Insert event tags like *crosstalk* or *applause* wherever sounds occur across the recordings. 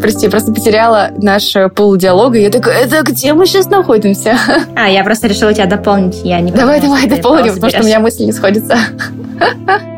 Прости, я просто потеряла наш полудиалог, и я такая, это где мы сейчас находимся? *laughs* А, я просто решила тебя дополнить. Я не Давай, давай, дополним, потому что у меня мысли не сходятся. *laughs*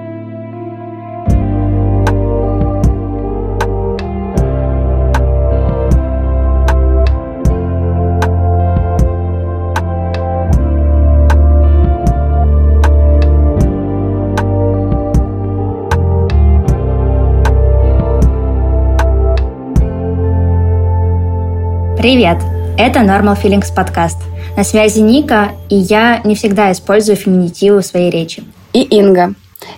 Привет! Это Normal Feelings подкаст. На связи Ника, и я не всегда использую феминитивы в своей речи. И Инга.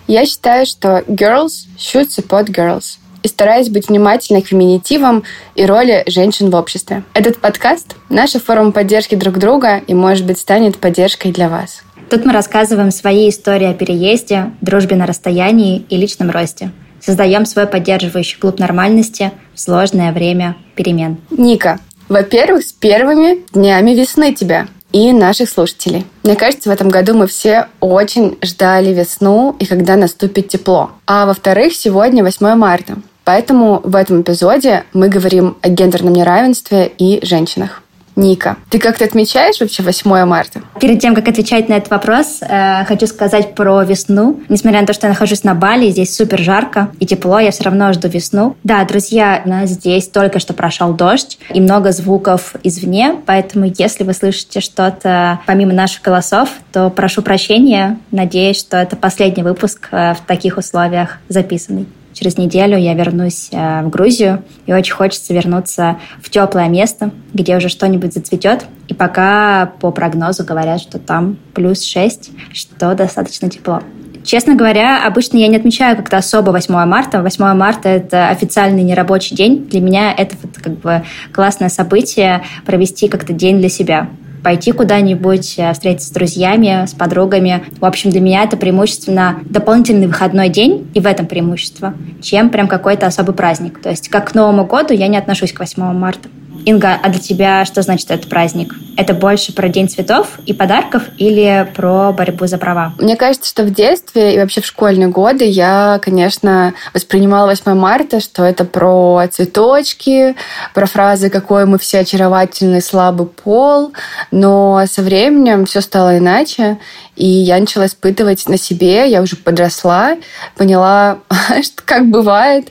Я считаю, что girls should support girls и стараюсь быть внимательной к феминитивам и роли женщин в обществе. Этот подкаст — наша форма поддержки друг друга и, может быть, станет поддержкой для вас. Тут мы рассказываем свои истории о переезде, дружбе на расстоянии и личном росте. Создаем свой поддерживающий клуб нормальности в сложное время перемен. Ника, во-первых, с первыми днями весны тебя и наших слушателей. Мне кажется, в этом году мы все очень ждали весну и когда наступит тепло. А во-вторых, сегодня 8 марта. Поэтому в этом эпизоде мы говорим о гендерном неравенстве и женщинах. Ника, ты как-то отмечаешь вообще 8 марта? Перед тем, как отвечать на этот вопрос, э, хочу сказать про весну. Несмотря на то, что я нахожусь на Бали, здесь супер жарко и тепло, я все равно жду весну. Да, друзья, у нас здесь только что прошел дождь и много звуков извне, поэтому если вы слышите что-то помимо наших голосов, то прошу прощения. Надеюсь, что это последний выпуск э, в таких условиях записанный. Через неделю я вернусь э, в Грузию, и очень хочется вернуться в теплое место, где уже что-нибудь зацветет. И пока по прогнозу говорят, что там плюс 6, что достаточно тепло. Честно говоря, обычно я не отмечаю как-то особо 8 марта. 8 марта — это официальный нерабочий день. Для меня это вот как бы классное событие провести как-то день для себя пойти куда-нибудь, э, встретиться с друзьями, с подругами. В общем, для меня это преимущественно дополнительный выходной день, и в этом преимущество, чем прям какой-то особый праздник. То есть как к Новому году я не отношусь к 8 марта. Инга, а для тебя что значит этот праздник? Это больше про День цветов и подарков или про борьбу за права? Мне кажется, что в детстве и вообще в школьные годы я, конечно, воспринимала 8 марта, что это про цветочки, про фразы «какой мы все очаровательный слабый пол», но со временем все стало иначе, и я начала испытывать на себе, я уже подросла, поняла, *laughs* как бывает,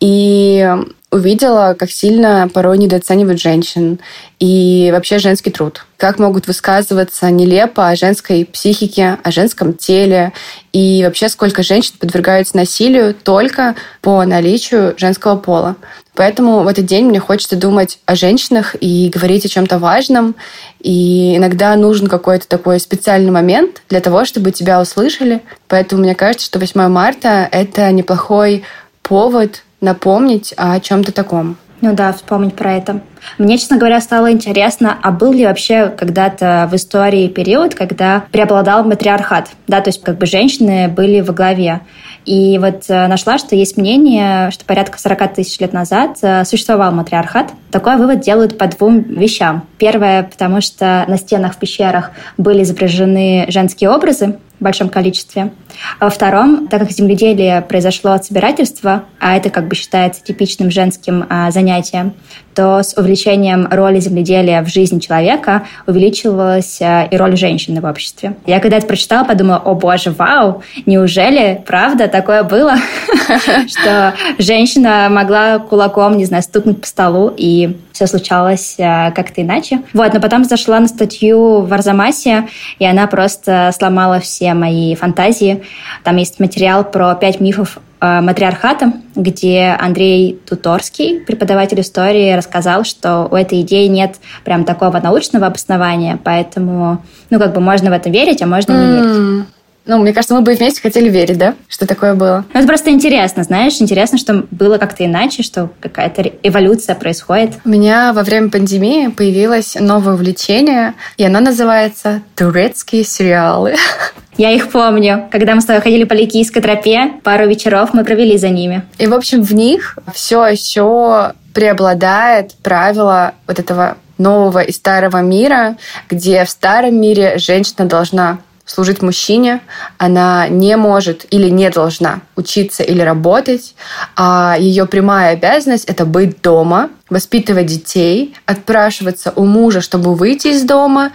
и увидела, как сильно порой недооценивают женщин и вообще женский труд. Как могут высказываться нелепо о женской психике, о женском теле и вообще сколько женщин подвергаются насилию только по наличию женского пола. Поэтому в этот день мне хочется думать о женщинах и говорить о чем-то важном. И иногда нужен какой-то такой специальный момент для того, чтобы тебя услышали. Поэтому мне кажется, что 8 марта — это неплохой повод напомнить о чем-то таком. Ну да, вспомнить про это. Мне, честно говоря, стало интересно, а был ли вообще когда-то в истории период, когда преобладал матриархат? Да, то есть как бы женщины были во главе. И вот э, нашла, что есть мнение, что порядка 40 тысяч лет назад э, существовал матриархат. Такой вывод делают по двум вещам. Первое, потому что на стенах в пещерах были изображены женские образы, в большом количестве. А во втором, так как земледелие произошло от собирательства, а это как бы считается типичным женским а, занятием, то с увеличением роли земледелия в жизни человека увеличивалась а, и роль женщины в обществе. Я когда это прочитала, подумала, о боже, вау, неужели, правда, такое было, *laughs* что женщина могла кулаком, не знаю, стукнуть по столу и все случалось э, как-то иначе. Вот, но потом зашла на статью в Арзамасе, и она просто сломала все мои фантазии. Там есть материал про пять мифов э, матриархата, где Андрей Туторский, преподаватель истории, рассказал, что у этой идеи нет прям такого научного обоснования, поэтому, ну, как бы можно в это верить, а можно не верить. Ну, мне кажется, мы бы вместе хотели верить, да, что такое было. Ну, это просто интересно, знаешь, интересно, что было как-то иначе, что какая-то эволюция происходит. У меня во время пандемии появилось новое увлечение, и оно называется «Турецкие сериалы». *laughs* Я их помню. Когда мы с тобой ходили по Ликийской тропе, пару вечеров мы провели за ними. И, в общем, в них все еще преобладает правило вот этого нового и старого мира, где в старом мире женщина должна служить мужчине, она не может или не должна учиться или работать, а ее прямая обязанность — это быть дома, воспитывать детей, отпрашиваться у мужа, чтобы выйти из дома,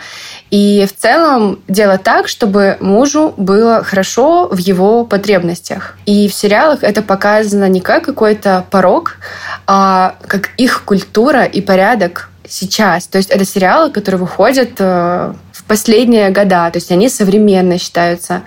и в целом делать так, чтобы мужу было хорошо в его потребностях. И в сериалах это показано не как какой-то порог, а как их культура и порядок сейчас. То есть это сериалы, которые выходят э, в последние года, то есть они современные считаются.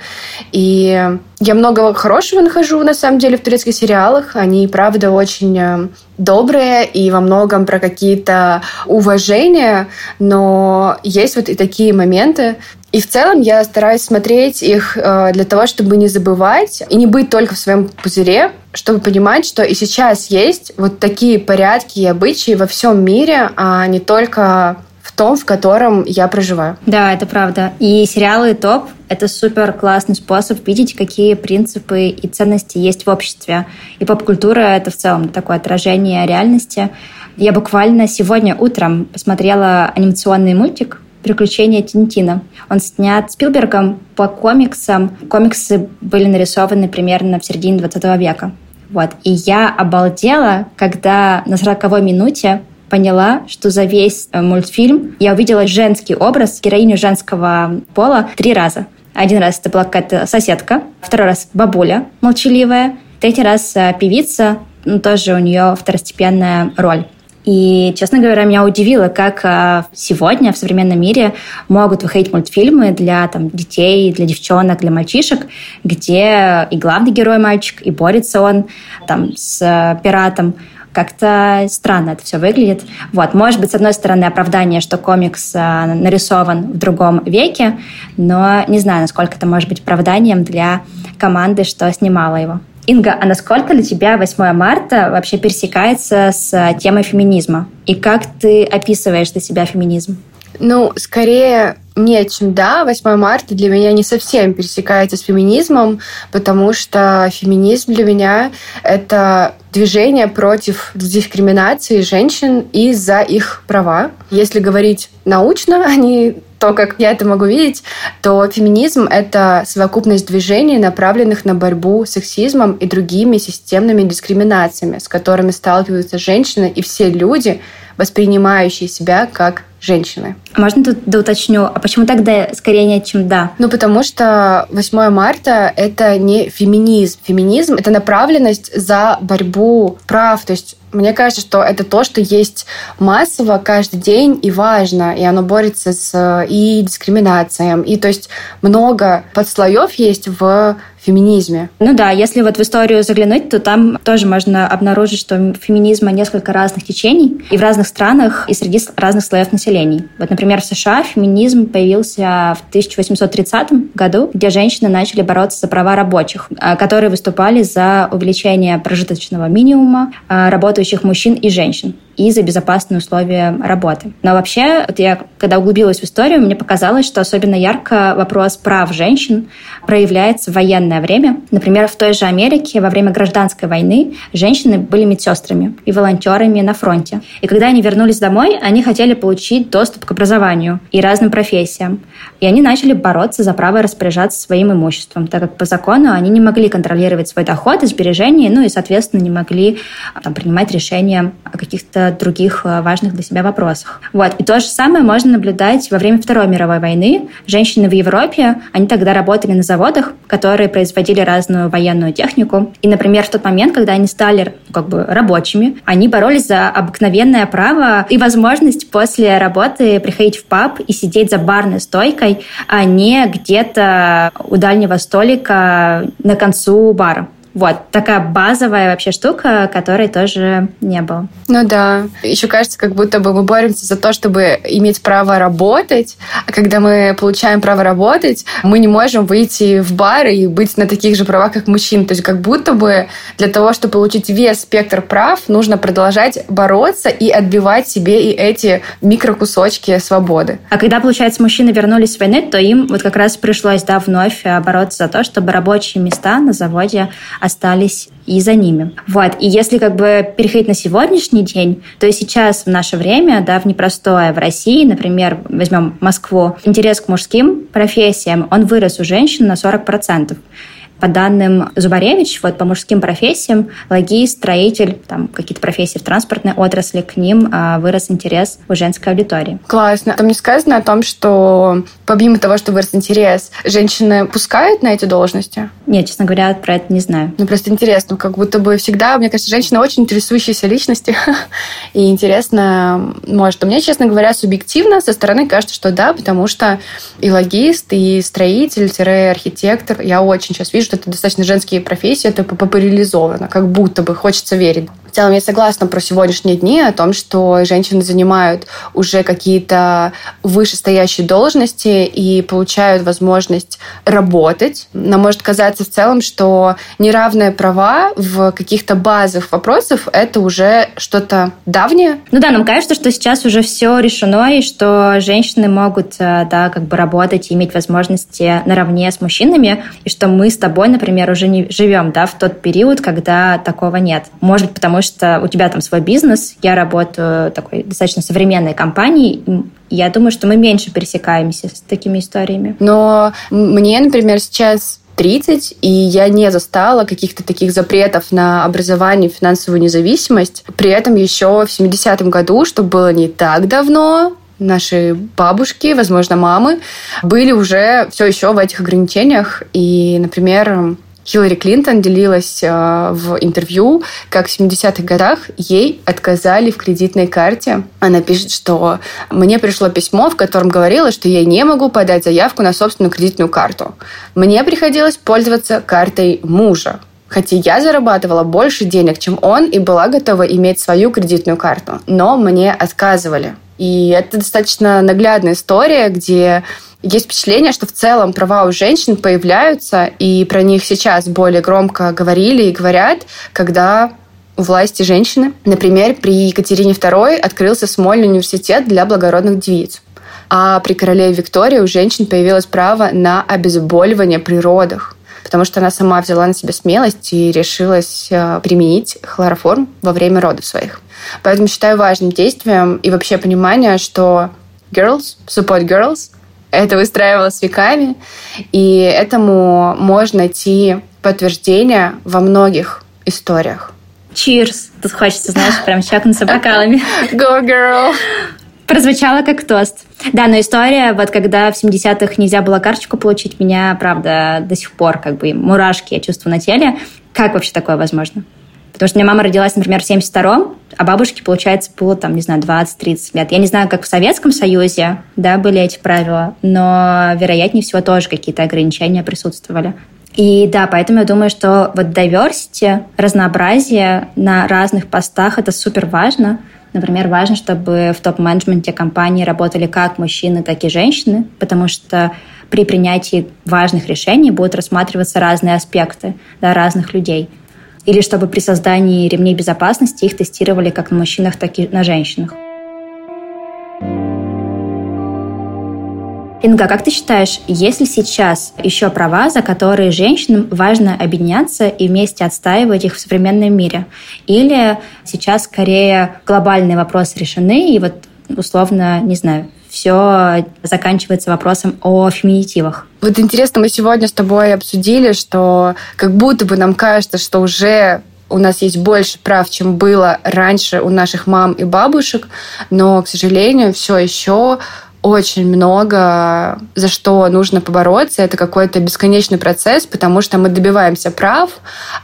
И я много хорошего нахожу, на самом деле, в турецких сериалах. Они, правда, очень э, добрые и во многом про какие-то уважения, но есть вот и такие моменты, и в целом я стараюсь смотреть их э, для того, чтобы не забывать и не быть только в своем пузыре, чтобы понимать, что и сейчас есть вот такие порядки и обычаи во всем мире, а не только в том, в котором я проживаю. Да, это правда. И сериалы топ — это супер классный способ видеть, какие принципы и ценности есть в обществе. И поп-культура — это в целом такое отражение реальности. Я буквально сегодня утром посмотрела анимационный мультик «Приключения Тинтина». Он снят Спилбергом по комиксам. Комиксы были нарисованы примерно в середине 20 века. Вот. И я обалдела, когда на 40 минуте поняла, что за весь э, мультфильм я увидела женский образ, героиню женского пола три раза. Один раз это была какая-то соседка, второй раз бабуля молчаливая, третий раз э, певица, ну, тоже у нее второстепенная роль. И, честно говоря, меня удивило, как а, сегодня в современном мире могут выходить мультфильмы для там, детей, для девчонок, для мальчишек, где и главный герой мальчик, и борется он там, с а, пиратом. Как-то странно это все выглядит. Вот, может быть, с одной стороны, оправдание, что комикс а, нарисован в другом веке, но не знаю, насколько это может быть оправданием для команды, что снимала его. Инга, а насколько для тебя 8 марта вообще пересекается с темой феминизма? И как ты описываешь для себя феминизм? Ну, скорее нет, чем да. 8 марта для меня не совсем пересекается с феминизмом, потому что феминизм для меня — это движение против дискриминации женщин и за их права. Если говорить научно, *laughs* они то, как я это могу видеть, то феминизм — это совокупность движений, направленных на борьбу с сексизмом и другими системными дискриминациями, с которыми сталкиваются женщины и все люди, воспринимающие себя как женщины. Можно тут да уточню, а почему тогда скорее нет, чем да? Ну, потому что 8 марта — это не феминизм. Феминизм — это направленность за борьбу прав, то есть мне кажется, что это то, что есть массово каждый день и важно, и оно борется с и дискриминацией, и то есть много подслоев есть в феминизме. Ну да, если вот в историю заглянуть, то там тоже можно обнаружить, что феминизма несколько разных течений и в разных странах, и среди разных слоев населения. Вот, например, в США феминизм появился в 1830 году, где женщины начали бороться за права рабочих, а, которые выступали за увеличение прожиточного минимума а, работающих мужчин и женщин и за безопасные условия работы. Но вообще, вот я, когда углубилась в историю, мне показалось, что особенно ярко вопрос прав женщин проявляется в военное время. Например, в той же Америке во время гражданской войны женщины были медсестрами и волонтерами на фронте. И когда они вернулись домой, они хотели получить доступ к образованию и разным профессиям. И они начали бороться за право распоряжаться своим имуществом, так как по закону они не могли контролировать свой доход и сбережения, ну и, соответственно, не могли там, принимать решения о каких-то других э, важных для себя вопросах. Вот. И то же самое можно наблюдать во время Второй мировой войны. Женщины в Европе, они тогда работали на заводах, которые производили разную военную технику. И, например, в тот момент, когда они стали как бы рабочими, они боролись за обыкновенное право и возможность после работы приходить в паб и сидеть за барной стойкой, а не где-то у дальнего столика на концу бара. Вот, такая базовая вообще штука, которой тоже не было. Ну да. Еще кажется, как будто бы мы боремся за то, чтобы иметь право работать, а когда мы получаем право работать, мы не можем выйти в бар и быть на таких же правах, как мужчины. То есть как будто бы для того, чтобы получить весь спектр прав, нужно продолжать бороться и отбивать себе и эти микрокусочки свободы. А когда, получается, мужчины вернулись с войны, то им вот как раз пришлось, да, вновь бороться за то, чтобы рабочие места на заводе остались и за ними. Вот. И если как бы переходить на сегодняшний день, то сейчас в наше время, да, в непростое в России, например, возьмем Москву, интерес к мужским профессиям, он вырос у женщин на 40%. По данным Зубаревич, вот по мужским профессиям, логист, строитель, там какие-то профессии в транспортной отрасли, к ним а, вырос интерес у женской аудитории. Классно. Там не сказано о том, что помимо того, что вырос интерес, женщины пускают на эти должности? Нет, честно говоря, про это не знаю. Ну, просто интересно, как будто бы всегда, мне кажется, женщина очень интересующаяся личности. *laughs* И интересно, может, мне, честно говоря, субъективно со стороны кажется, что да, потому что и логист, и строитель-архитектор, я очень сейчас вижу, что это достаточно женские профессии, это популяризовано, как будто бы хочется верить. В целом я согласна про сегодняшние дни о том, что женщины занимают уже какие-то вышестоящие должности и получают возможность работать. Нам может казаться в целом, что неравные права в каких-то базовых вопросах это уже что-то давнее. Ну да, нам кажется, что сейчас уже все решено, и что женщины могут э, да, как бы работать и иметь возможности наравне с мужчинами, и что мы с тобой, например, уже не живем да, в тот период, когда такого нет. Может потому что у тебя там свой бизнес, я работаю такой достаточно современной компании, я думаю, что мы меньше пересекаемся с такими историями. Но мне, например, сейчас 30, и я не застала каких-то таких запретов на образование финансовую независимость. При этом еще в 70-м году, что было не так давно, наши бабушки, возможно, мамы, были уже все еще в этих ограничениях. И, например, Хиллари Клинтон делилась э, в интервью, как в 70-х годах ей отказали в кредитной карте. Она пишет, что мне пришло письмо, в котором говорилось, что я не могу подать заявку на собственную кредитную карту. Мне приходилось пользоваться картой мужа. Хотя я зарабатывала больше денег, чем он, и была готова иметь свою кредитную карту. Но мне отказывали. И это достаточно наглядная история, где есть впечатление, что в целом права у женщин появляются, и про них сейчас более громко говорили и говорят, когда у власти женщины. Например, при Екатерине II открылся Смольный университет для благородных девиц. А при королеве Виктории у женщин появилось право на обезболивание при родах потому что она сама взяла на себя смелость и решилась э, применить хлороформ во время родов своих. Поэтому считаю важным действием и вообще понимание, что girls, support girls, это выстраивалось веками, и этому можно найти подтверждение во многих историях. Cheers! Тут хочется, знаешь, прям чакнуться бокалами. *laughs* Go, girl! Прозвучало как тост. Да, но история, вот когда в 70-х нельзя было карточку получить, меня, правда, до сих пор как бы мурашки я чувствую на теле. Как вообще такое возможно? Потому что у меня мама родилась, например, в 72-м, а бабушке, получается, было там, не знаю, 20-30 лет. Я не знаю, как в Советском Союзе, да, были эти правила, но, вероятнее всего, тоже какие-то ограничения присутствовали. И да, поэтому я думаю, что вот diversity, разнообразие на разных постах, это супер важно. Например, важно, чтобы в топ-менеджменте компании работали как мужчины, так и женщины, потому что при принятии важных решений будут рассматриваться разные аспекты да, разных людей или чтобы при создании ремней безопасности их тестировали как на мужчинах, так и на женщинах. Инга, как ты считаешь, есть ли сейчас еще права, за которые женщинам важно объединяться и вместе отстаивать их в современном мире? Или сейчас скорее глобальные вопросы решены, и вот условно, не знаю, все заканчивается вопросом о феминитивах. Вот интересно, мы сегодня с тобой обсудили, что как будто бы нам кажется, что уже у нас есть больше прав, чем было раньше у наших мам и бабушек, но, к сожалению, все еще очень много, за что нужно побороться. Это какой-то бесконечный процесс, потому что мы добиваемся прав,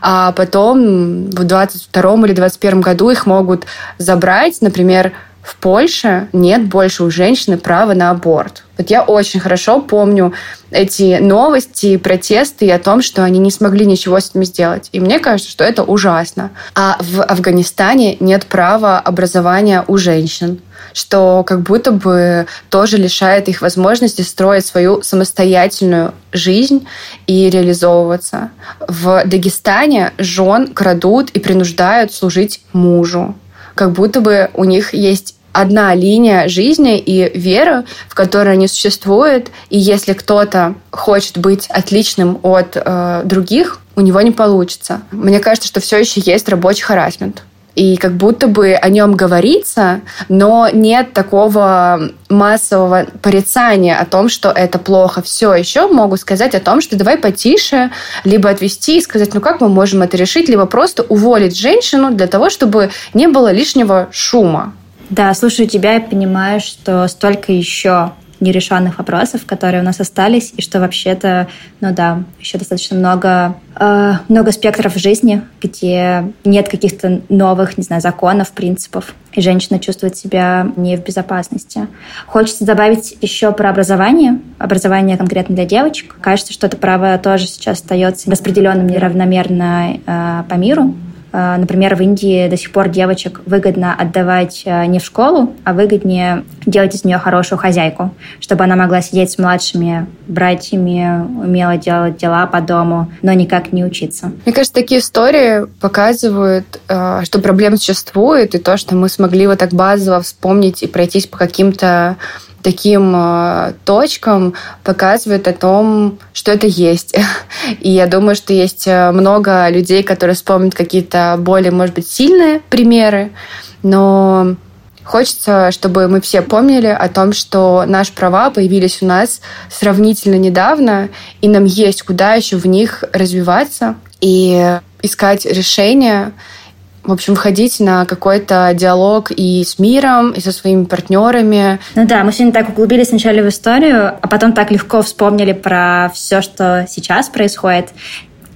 а потом в 22 или 21 году их могут забрать, например, в Польше нет больше у женщины права на аборт. Вот я очень хорошо помню эти новости, протесты о том, что они не смогли ничего с этим сделать. И мне кажется, что это ужасно. А в Афганистане нет права образования у женщин что как будто бы тоже лишает их возможности строить свою самостоятельную жизнь и реализовываться. В Дагестане жен крадут и принуждают служить мужу как будто бы у них есть одна линия жизни и вера, в которой они существуют. И если кто-то хочет быть отличным от э, других, у него не получится. Мне кажется, что все еще есть рабочий харасмент и как будто бы о нем говорится, но нет такого массового порицания о том, что это плохо. Все еще могу сказать о том, что давай потише, либо отвести и сказать, ну как мы можем это решить, либо просто уволить женщину для того, чтобы не было лишнего шума. Да, слушаю тебя и понимаю, что столько еще нерешенных вопросов, которые у нас остались, и что вообще-то, ну да, еще достаточно много, э, много спектров жизни, где нет каких-то новых, не знаю, законов, принципов, и женщина чувствует себя не в безопасности. Хочется добавить еще про образование, образование конкретно для девочек. Кажется, что это право тоже сейчас остается распределенным неравномерно э, по миру, например, в Индии до сих пор девочек выгодно отдавать э, не в школу, а выгоднее делать из нее хорошую хозяйку, чтобы она могла сидеть с младшими братьями, умела делать дела по дому, но никак не учиться. Мне кажется, такие истории показывают, э, что проблема существует, и то, что мы смогли вот так базово вспомнить и пройтись по каким-то таким э, точкам показывает о том, что это есть. *laughs* И я думаю, что есть э, много людей, которые вспомнят какие-то более, может быть, сильные примеры, но Хочется, чтобы мы все помнили о том, что наши права появились у нас сравнительно недавно, и нам есть куда еще в них развиваться и искать решения, в общем, входить на какой-то диалог и с миром, и со своими партнерами. Ну да, мы сегодня так углубились вначале в историю, а потом так легко вспомнили про все, что сейчас происходит.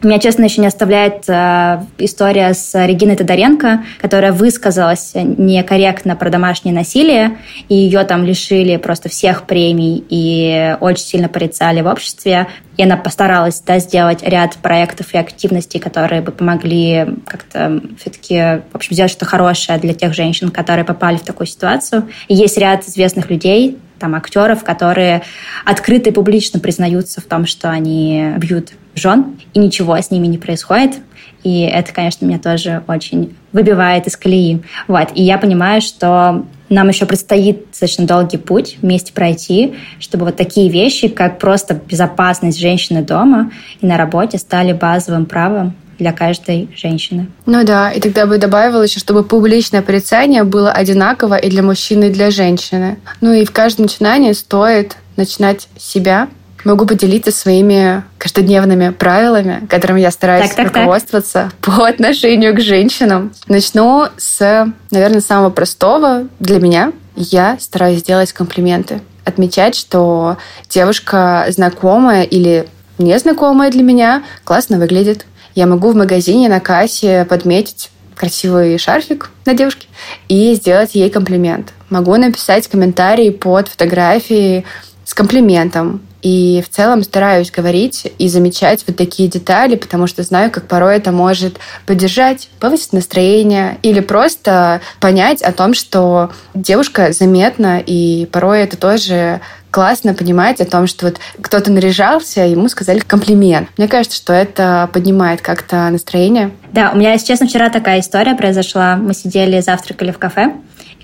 Меня, честно, еще не оставляет э, история с Региной Тодоренко, которая высказалась некорректно про домашнее насилие, и ее там лишили просто всех премий и очень сильно порицали в обществе. И она постаралась да, сделать ряд проектов и активностей, которые бы помогли как-то все-таки, в общем, сделать что-то хорошее для тех женщин, которые попали в такую ситуацию. И есть ряд известных людей, там, актеров, которые открыто и публично признаются в том, что они бьют жен, и ничего с ними не происходит. И это, конечно, меня тоже очень выбивает из колеи. Вот. И я понимаю, что нам еще предстоит достаточно долгий путь вместе пройти, чтобы вот такие вещи, как просто безопасность женщины дома и на работе, стали базовым правом для каждой женщины. Ну да, и тогда бы добавила еще, чтобы публичное порицание было одинаково и для мужчины, и для женщины. Ну и в каждом начинании стоит начинать с себя, могу поделиться своими каждодневными правилами, которыми я стараюсь так, так, руководствоваться так. по отношению к женщинам. Начну с, наверное, самого простого для меня. Я стараюсь делать комплименты. Отмечать, что девушка знакомая или незнакомая для меня классно выглядит. Я могу в магазине на кассе подметить красивый шарфик на девушке и сделать ей комплимент. Могу написать комментарий под фотографией с комплиментом. И в целом стараюсь говорить и замечать вот такие детали, потому что знаю, как порой это может поддержать, повысить настроение или просто понять о том, что девушка заметна, и порой это тоже классно понимать о том, что вот кто-то наряжался, ему сказали комплимент. Мне кажется, что это поднимает как-то настроение. Да, у меня, если честно, вчера такая история произошла. Мы сидели, завтракали в кафе,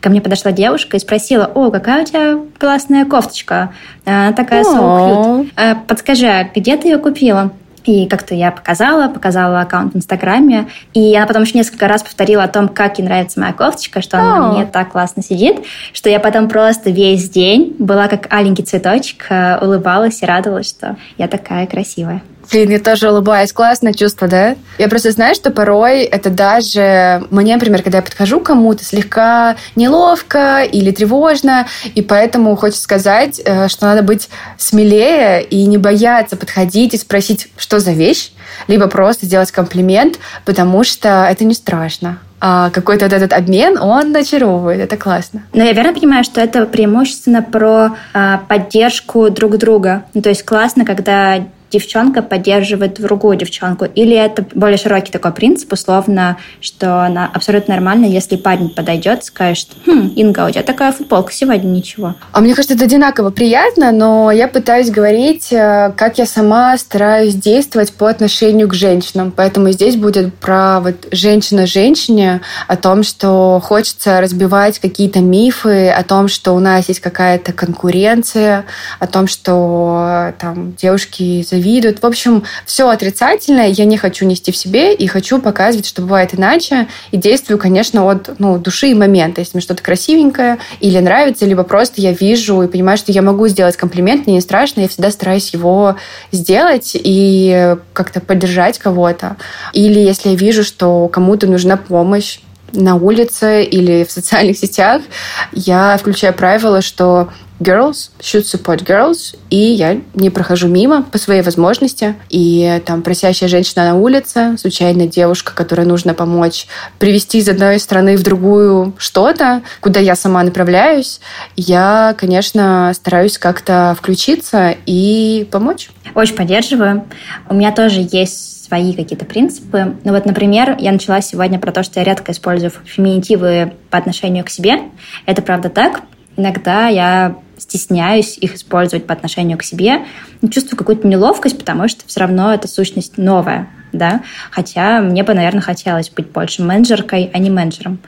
Ко мне подошла девушка и спросила, о, какая у тебя классная кофточка. Она такая so cute. Подскажи, а где ты ее купила? И как-то я показала, показала аккаунт в Инстаграме. И она потом еще несколько раз повторила о том, как ей нравится моя кофточка, что она на мне так классно сидит, что я потом просто весь день была как аленький цветочек, э, улыбалась и радовалась, что я такая красивая. Блин, я тоже улыбаюсь. Классное чувство, да? Я просто знаю, что порой это даже... Мне, например, когда я подхожу к кому-то, слегка неловко или тревожно, и поэтому хочется сказать, э, что надо быть смелее и не бояться подходить и спросить, что за вещь, либо просто сделать комплимент, потому что это не страшно а какой-то вот этот обмен, он очаровывает. Это классно. Но я верно понимаю, что это преимущественно про а, поддержку друг друга. Ну, то есть классно, когда девчонка поддерживает другую девчонку? Или это более широкий такой принцип, условно, что она абсолютно нормально, если парень подойдет скажет, хм, Инга, у тебя такая футболка, сегодня ничего. А мне кажется, это одинаково приятно, но я пытаюсь говорить, э, как я сама стараюсь действовать по отношению к женщинам. Поэтому здесь будет про вот женщина-женщине, о том, что хочется разбивать какие-то мифы, о том, что у нас есть какая-то конкуренция, о том, что э, там девушки зависят завидуют. В общем, все отрицательное я не хочу нести в себе и хочу показывать, что бывает иначе. И действую, конечно, от ну, души и момента. Если мне что-то красивенькое или нравится, либо просто я вижу и понимаю, что я могу сделать комплимент, мне не страшно, я всегда стараюсь его сделать и как-то поддержать кого-то. Или если я вижу, что кому-то нужна помощь, на улице или в социальных *laughs* сетях, я включаю правило, что girls should support girls, и я не прохожу мимо по своей возможности. И там просящая женщина на улице, случайная девушка, которой нужно помочь привести из одной страны в другую что-то, куда я сама направляюсь, я, конечно, стараюсь как-то включиться и помочь. Очень поддерживаю. У меня тоже есть свои какие-то принципы. Ну вот, например, я начала сегодня про то, что я редко использую феминитивы по отношению к себе. Это правда так. Иногда я стесняюсь их использовать по отношению к себе, чувствую какую-то неловкость, потому что все равно эта сущность новая да, хотя мне бы, наверное, хотелось быть больше менеджеркой, а не менеджером.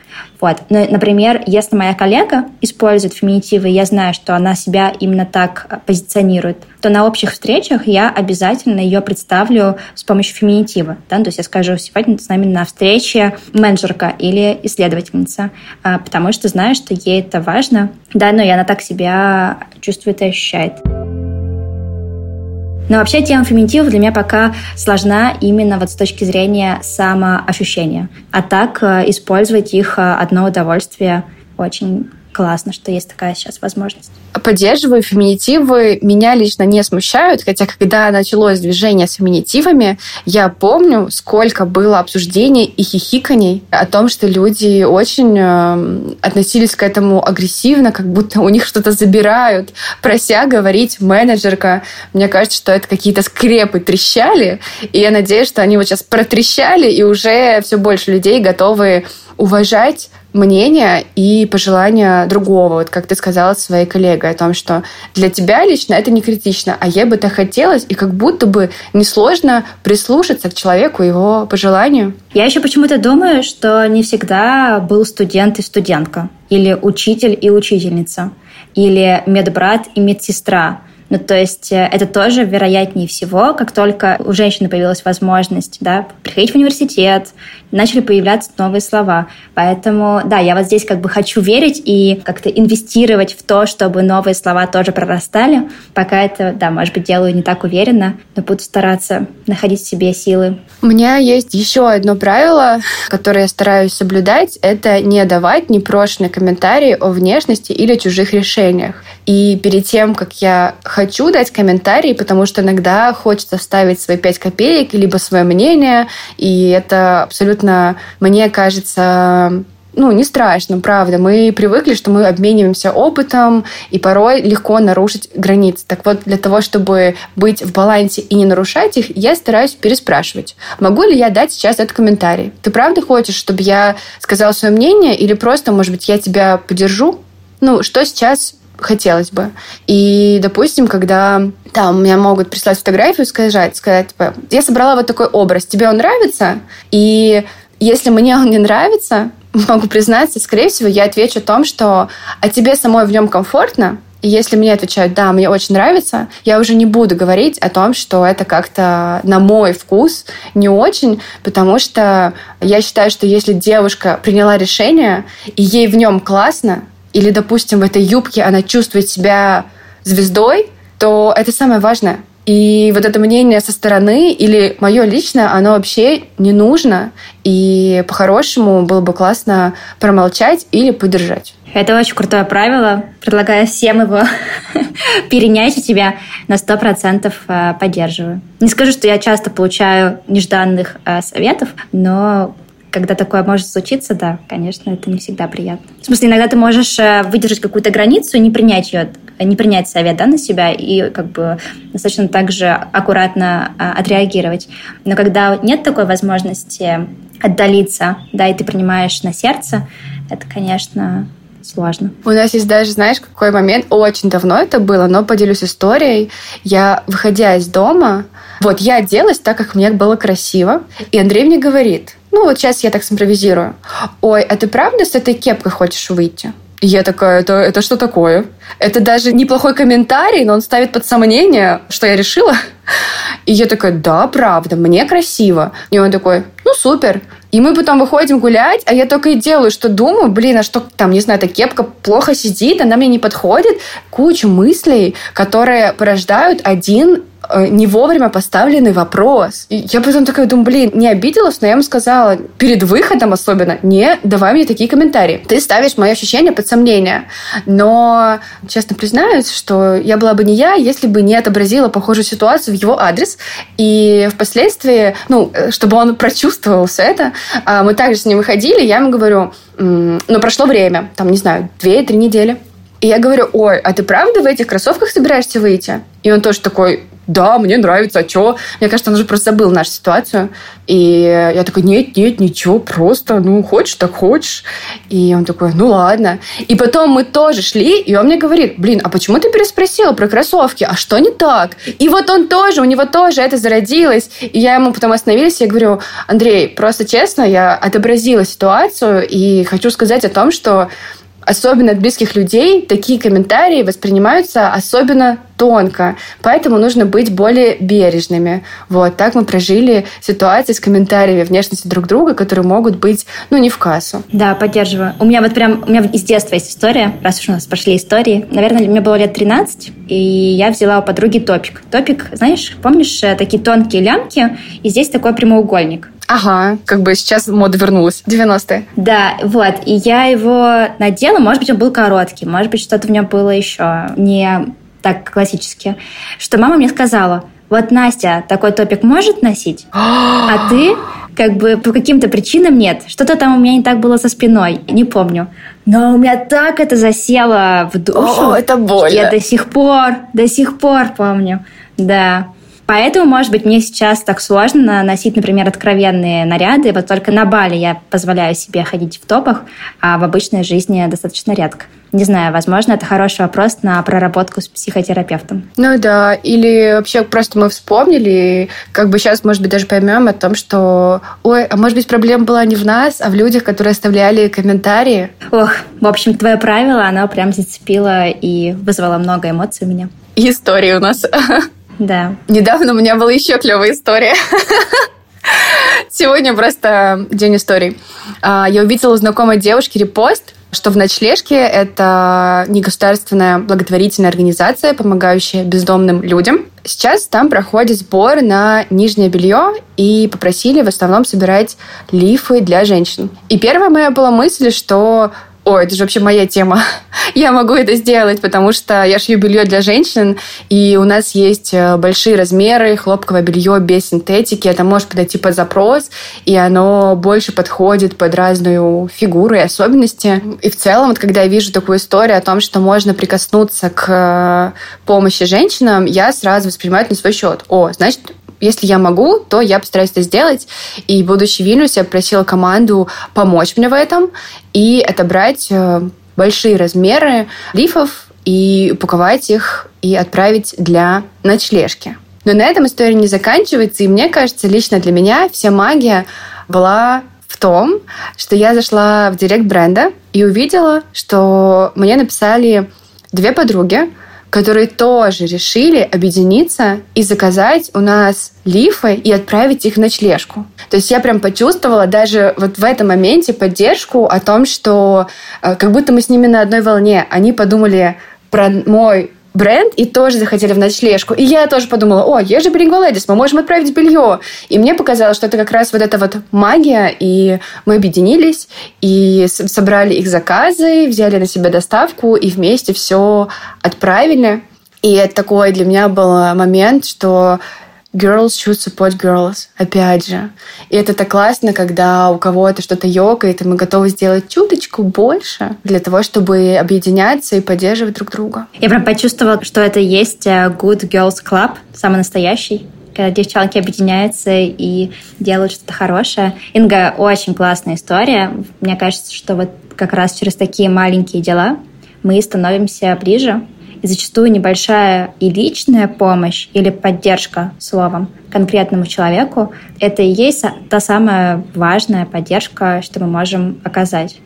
Вот. Но, например, если моя коллега использует феминитивы, я знаю, что она себя именно так позиционирует, то на общих встречах я обязательно ее представлю с помощью феминитива. Да? То есть я скажу, сегодня с нами на встрече менеджерка или исследовательница, а, потому что знаю, что ей это важно, да, но и она так себя чувствует и ощущает. Но вообще тема феминитивов для меня пока сложна именно вот с точки зрения самоощущения. А так э, использовать их э, одно удовольствие очень классно, что есть такая сейчас возможность. Поддерживаю феминитивы. Меня лично не смущают, хотя когда началось движение с феминитивами, я помню, сколько было обсуждений и хихиканий о том, что люди очень э, относились к этому агрессивно, как будто у них что-то забирают, прося говорить менеджерка. Мне кажется, что это какие-то скрепы трещали, и я надеюсь, что они вот сейчас протрещали, и уже все больше людей готовы уважать мнение и пожелания другого. Вот как ты сказала своей коллегой о том, что для тебя лично это не критично, а ей бы так хотелось, и как будто бы несложно прислушаться к человеку, его пожеланию. Я еще почему-то думаю, что не всегда был студент и студентка, или учитель и учительница, или медбрат и медсестра. Ну, то есть э, это тоже вероятнее всего, как только у женщины появилась возможность да, приходить в университет, начали появляться новые слова. Поэтому, да, я вот здесь как бы хочу верить и как-то инвестировать в то, чтобы новые слова тоже прорастали. Пока это, да, может быть, делаю не так уверенно, но буду стараться находить в себе силы. У меня есть еще одно правило, которое я стараюсь соблюдать, это не давать непрошенные комментарии о внешности или чужих решениях. И перед тем, как я хочу дать комментарий, потому что иногда хочется вставить свои пять копеек, либо свое мнение, и это абсолютно, мне кажется, ну, не страшно, правда. Мы привыкли, что мы обмениваемся опытом, и порой легко нарушить границы. Так вот, для того, чтобы быть в балансе и не нарушать их, я стараюсь переспрашивать. Могу ли я дать сейчас этот комментарий? Ты правда хочешь, чтобы я сказала свое мнение, или просто, может быть, я тебя поддержу? Ну, что сейчас хотелось бы. И, допустим, когда там меня могут прислать фотографию, сказать, сказать, типа, я собрала вот такой образ, тебе он нравится? И если мне он не нравится, *laughs* могу признаться, скорее всего, я отвечу о том, что а тебе самой в нем комфортно, и если мне отвечают, да, мне очень нравится, я уже не буду говорить о том, что это как-то на мой вкус не очень, потому что я считаю, что если девушка приняла решение, и ей в нем классно, или, допустим, в этой юбке она чувствует себя звездой, то это самое важное. И вот это мнение со стороны или мое личное, оно вообще не нужно. И по-хорошему было бы классно промолчать или поддержать. Это очень крутое правило. Предлагаю всем его *laughs* перенять у тебя. На сто процентов э, поддерживаю. Не скажу, что я часто получаю нежданных э, советов, но когда такое может случиться, да, конечно, это не всегда приятно. В смысле, иногда ты можешь э, выдержать какую-то границу не принять ее, не принять совет да, на себя и как бы достаточно также аккуратно а, отреагировать. Но когда нет такой возможности отдалиться, да, и ты принимаешь на сердце, это, конечно, сложно. У нас есть даже, знаешь, какой момент, очень давно это было, но поделюсь историей. Я, выходя из дома, вот я оделась так, как мне было красиво, и Андрей мне говорит, ну вот сейчас я так симпровизирую. Ой, а ты правда с этой кепкой хочешь выйти? Я такая, это, это что такое? Это даже неплохой комментарий, но он ставит под сомнение, что я решила. И я такая, да, правда, мне красиво. И он такой, ну супер. И мы потом выходим гулять, а я только и делаю, что думаю, блин, а что там, не знаю, эта кепка плохо сидит, она мне не подходит. Кучу мыслей, которые порождают один не вовремя поставленный вопрос. И я потом такая думаю, блин, не обиделась, но я ему сказала, перед выходом особенно, не давай мне такие комментарии. Ты ставишь мои ощущения под сомнение. Но, честно признаюсь, что я была бы не я, если бы не отобразила похожую ситуацию в его адрес. И впоследствии, ну, э, чтобы он прочувствовал все это, а, мы также с ним выходили, я ему говорю, но прошло время, там, не знаю, две-три недели. И я говорю, ой, а ты правда в этих кроссовках собираешься выйти? И он тоже такой, да, мне нравится, а что? Мне кажется, он уже просто забыл нашу ситуацию. И я такой, нет, нет, ничего, просто, ну, хочешь, так хочешь. И он такой, ну, ладно. И потом мы тоже шли, и он мне говорит, блин, а почему ты переспросила про кроссовки? А что не так? И вот он тоже, у него тоже это зародилось. И я ему потом остановилась, я говорю, Андрей, просто честно, я отобразила ситуацию, и хочу сказать о том, что особенно от близких людей, такие комментарии воспринимаются особенно тонко. Поэтому нужно быть более бережными. Вот так мы прожили ситуации с комментариями внешности друг друга, которые могут быть, ну, не в кассу. Да, поддерживаю. У меня вот прям, у меня из детства есть история, раз уж у нас пошли истории. Наверное, мне было лет 13, и я взяла у подруги топик. Топик, знаешь, помнишь, э, такие тонкие лямки, и здесь такой прямоугольник. Ага, как бы сейчас мода вернулась. 90-е. Да, вот. И я его надела. Может быть, он был короткий. Может быть, что-то в нем было еще не так классически. Что мама мне сказала, вот Настя такой топик может носить, а *gasps* ты как бы по каким-то причинам нет. Что-то там у меня не так было со спиной, не помню. Но у меня так это засело в душу. О, это больно. Я до сих пор, до сих пор помню. Да. Поэтому, может быть, мне сейчас так сложно носить, например, откровенные наряды. Вот только на Бали я позволяю себе ходить в топах, а в обычной жизни достаточно редко. Не знаю, возможно, это хороший вопрос на проработку с психотерапевтом. Ну да, или вообще просто мы вспомнили, как бы сейчас, может быть, даже поймем о том, что, ой, а может быть, проблема была не в нас, а в людях, которые оставляли комментарии. Ох, в общем, твое правило, оно прям зацепило и вызвало много эмоций у меня. истории у нас. *laughs* Да. Недавно у меня была еще клевая история. Сегодня просто день историй. А, я увидела у знакомой девушки репост, что в ночлежке это негосударственная благотворительная организация, помогающая бездомным людям. Сейчас там проходит сбор на нижнее белье и попросили в основном собирать лифы для женщин. И первая моя была мысль, что Ой, это же вообще моя тема. *laughs* я могу это сделать, потому что я шью белье для женщин, и у нас есть э, большие размеры, хлопковое белье без синтетики. Это может подойти под запрос, и оно больше подходит под разную фигуру и особенности. И в целом, вот когда я вижу такую историю о том, что можно прикоснуться к э, помощи женщинам, я сразу воспринимаю это на свой счет. О, значит, если я могу, то я постараюсь это сделать. И будучи в Вильнюсе, я просила команду помочь мне в этом и отобрать э, большие размеры лифов и упаковать их и отправить для ночлежки. Но на этом история не заканчивается, и мне кажется, лично для меня вся магия была в том, что я зашла в директ бренда и увидела, что мне написали две подруги, которые тоже решили объединиться и заказать у нас лифы и отправить их в ночлежку. То есть я прям почувствовала даже вот в этом моменте поддержку о том, что э, как будто мы с ними на одной волне. Они подумали про мой бренд и тоже захотели в ночлежку. И я тоже подумала, о, есть же Bilingual мы можем отправить белье. И мне показалось, что это как раз вот эта вот магия, и мы объединились, и собрали их заказы, взяли на себя доставку, и вместе все отправили. И это такой для меня был момент, что girls should support girls, опять же. И это так классно, когда у кого-то что-то ёкает, и мы готовы сделать чуточку больше для того, чтобы объединяться и поддерживать друг друга. Я прям почувствовала, что это есть э, Good Girls Club, самый настоящий когда девчонки объединяются и делают что-то хорошее. Инга, очень классная история. Мне кажется, что вот как раз через такие маленькие дела мы становимся ближе, и зачастую небольшая и личная помощь или поддержка словом конкретному человеку – это и есть та самая важная поддержка, что мы можем оказать.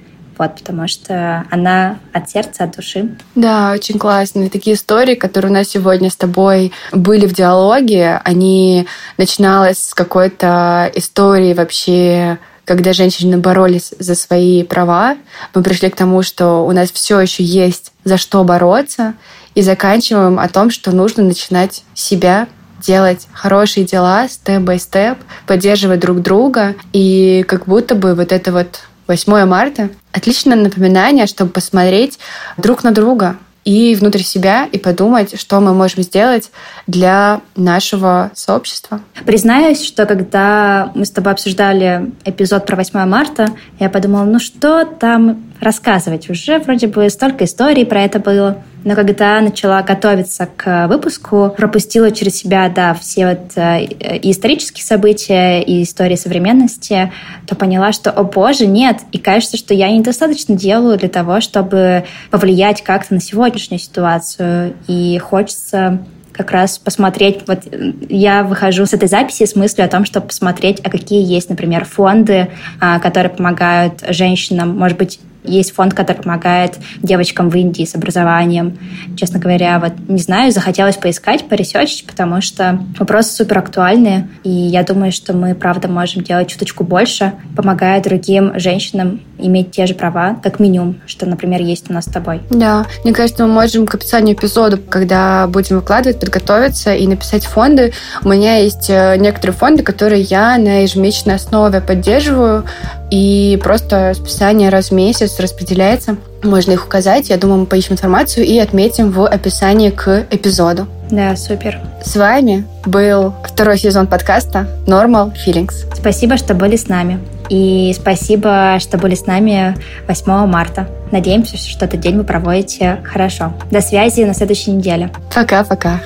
вот, потому что она от сердца, от души. Да, очень классные такие истории, которые у нас сегодня с тобой были в диалоге, они начиналась с какой-то истории вообще когда женщины боролись за свои права, мы пришли к тому, что у нас все еще есть за что бороться, и заканчиваем о том, что нужно начинать себя делать хорошие дела степ-бай-степ, поддерживать друг друга. И как будто бы вот это вот 8 марта отличное напоминание, чтобы посмотреть друг на друга, и внутрь себя и подумать, что мы можем сделать для нашего сообщества. Признаюсь, что когда мы с тобой обсуждали эпизод про 8 марта, я подумала, ну что там рассказывать? Уже вроде бы столько историй про это было. Но когда начала готовиться к выпуску, пропустила через себя, да, все вот э, и исторические события, и истории современности, то поняла, что, о боже, нет, и кажется, что я недостаточно делаю для того, чтобы повлиять как-то на сегодняшнюю ситуацию. И хочется как раз посмотреть, вот я выхожу с этой записи с мыслью о том, чтобы посмотреть, а какие есть, например, фонды, а, которые помогают женщинам, может быть, есть фонд, который помогает девочкам в Индии с образованием. Честно говоря, вот не знаю, захотелось поискать, поресечь, потому что вопросы супер актуальные. И я думаю, что мы, правда, можем делать чуточку больше, помогая другим женщинам иметь те же права, как минимум, что, например, есть у нас с тобой. Да, мне кажется, мы можем к описанию эпизода, когда будем выкладывать, подготовиться и написать фонды. У меня есть э, некоторые фонды, которые я на ежемесячной основе поддерживаю, и просто списание раз в месяц распределяется. Можно их указать. Я думаю, мы поищем информацию и отметим в описании к эпизоду. Да, супер. С вами был второй сезон подкаста Normal Feelings. Спасибо, что были с нами. И спасибо, что были с нами 8 марта. Надеемся, что этот день вы проводите хорошо. До связи на следующей неделе. Пока-пока.